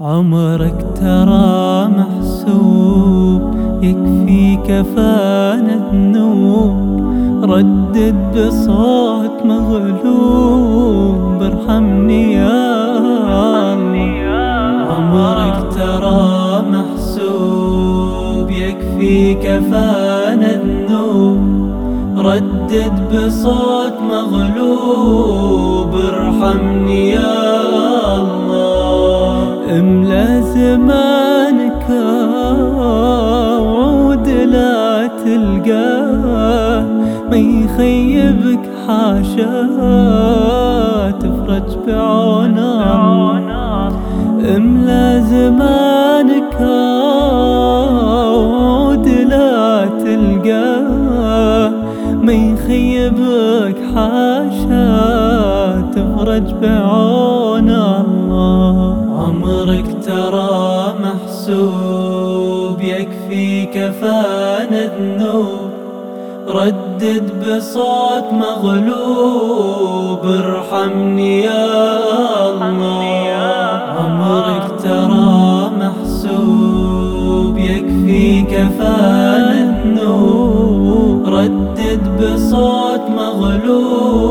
عمرك ترى محسوب يكفي كفانا ذنوب ردد بصوت مغلوب ارحمني يا الله عمرك ترى محسوب يكفي كفانا ذنوب ردد بصوت مغلوب ارحمني يا زمانك وعود لا تلقاه ما يخيبك حاشا تفرج بعونا املا زمانك وعود لا تلقاه ما يخيبك حاشا تفرج بعون محسوب يكفي كفان الذنوب ردد بصوت مغلوب ارحمني يا الله. عمرك ترى محسوب يكفي كفان الذنوب ردد بصوت مغلوب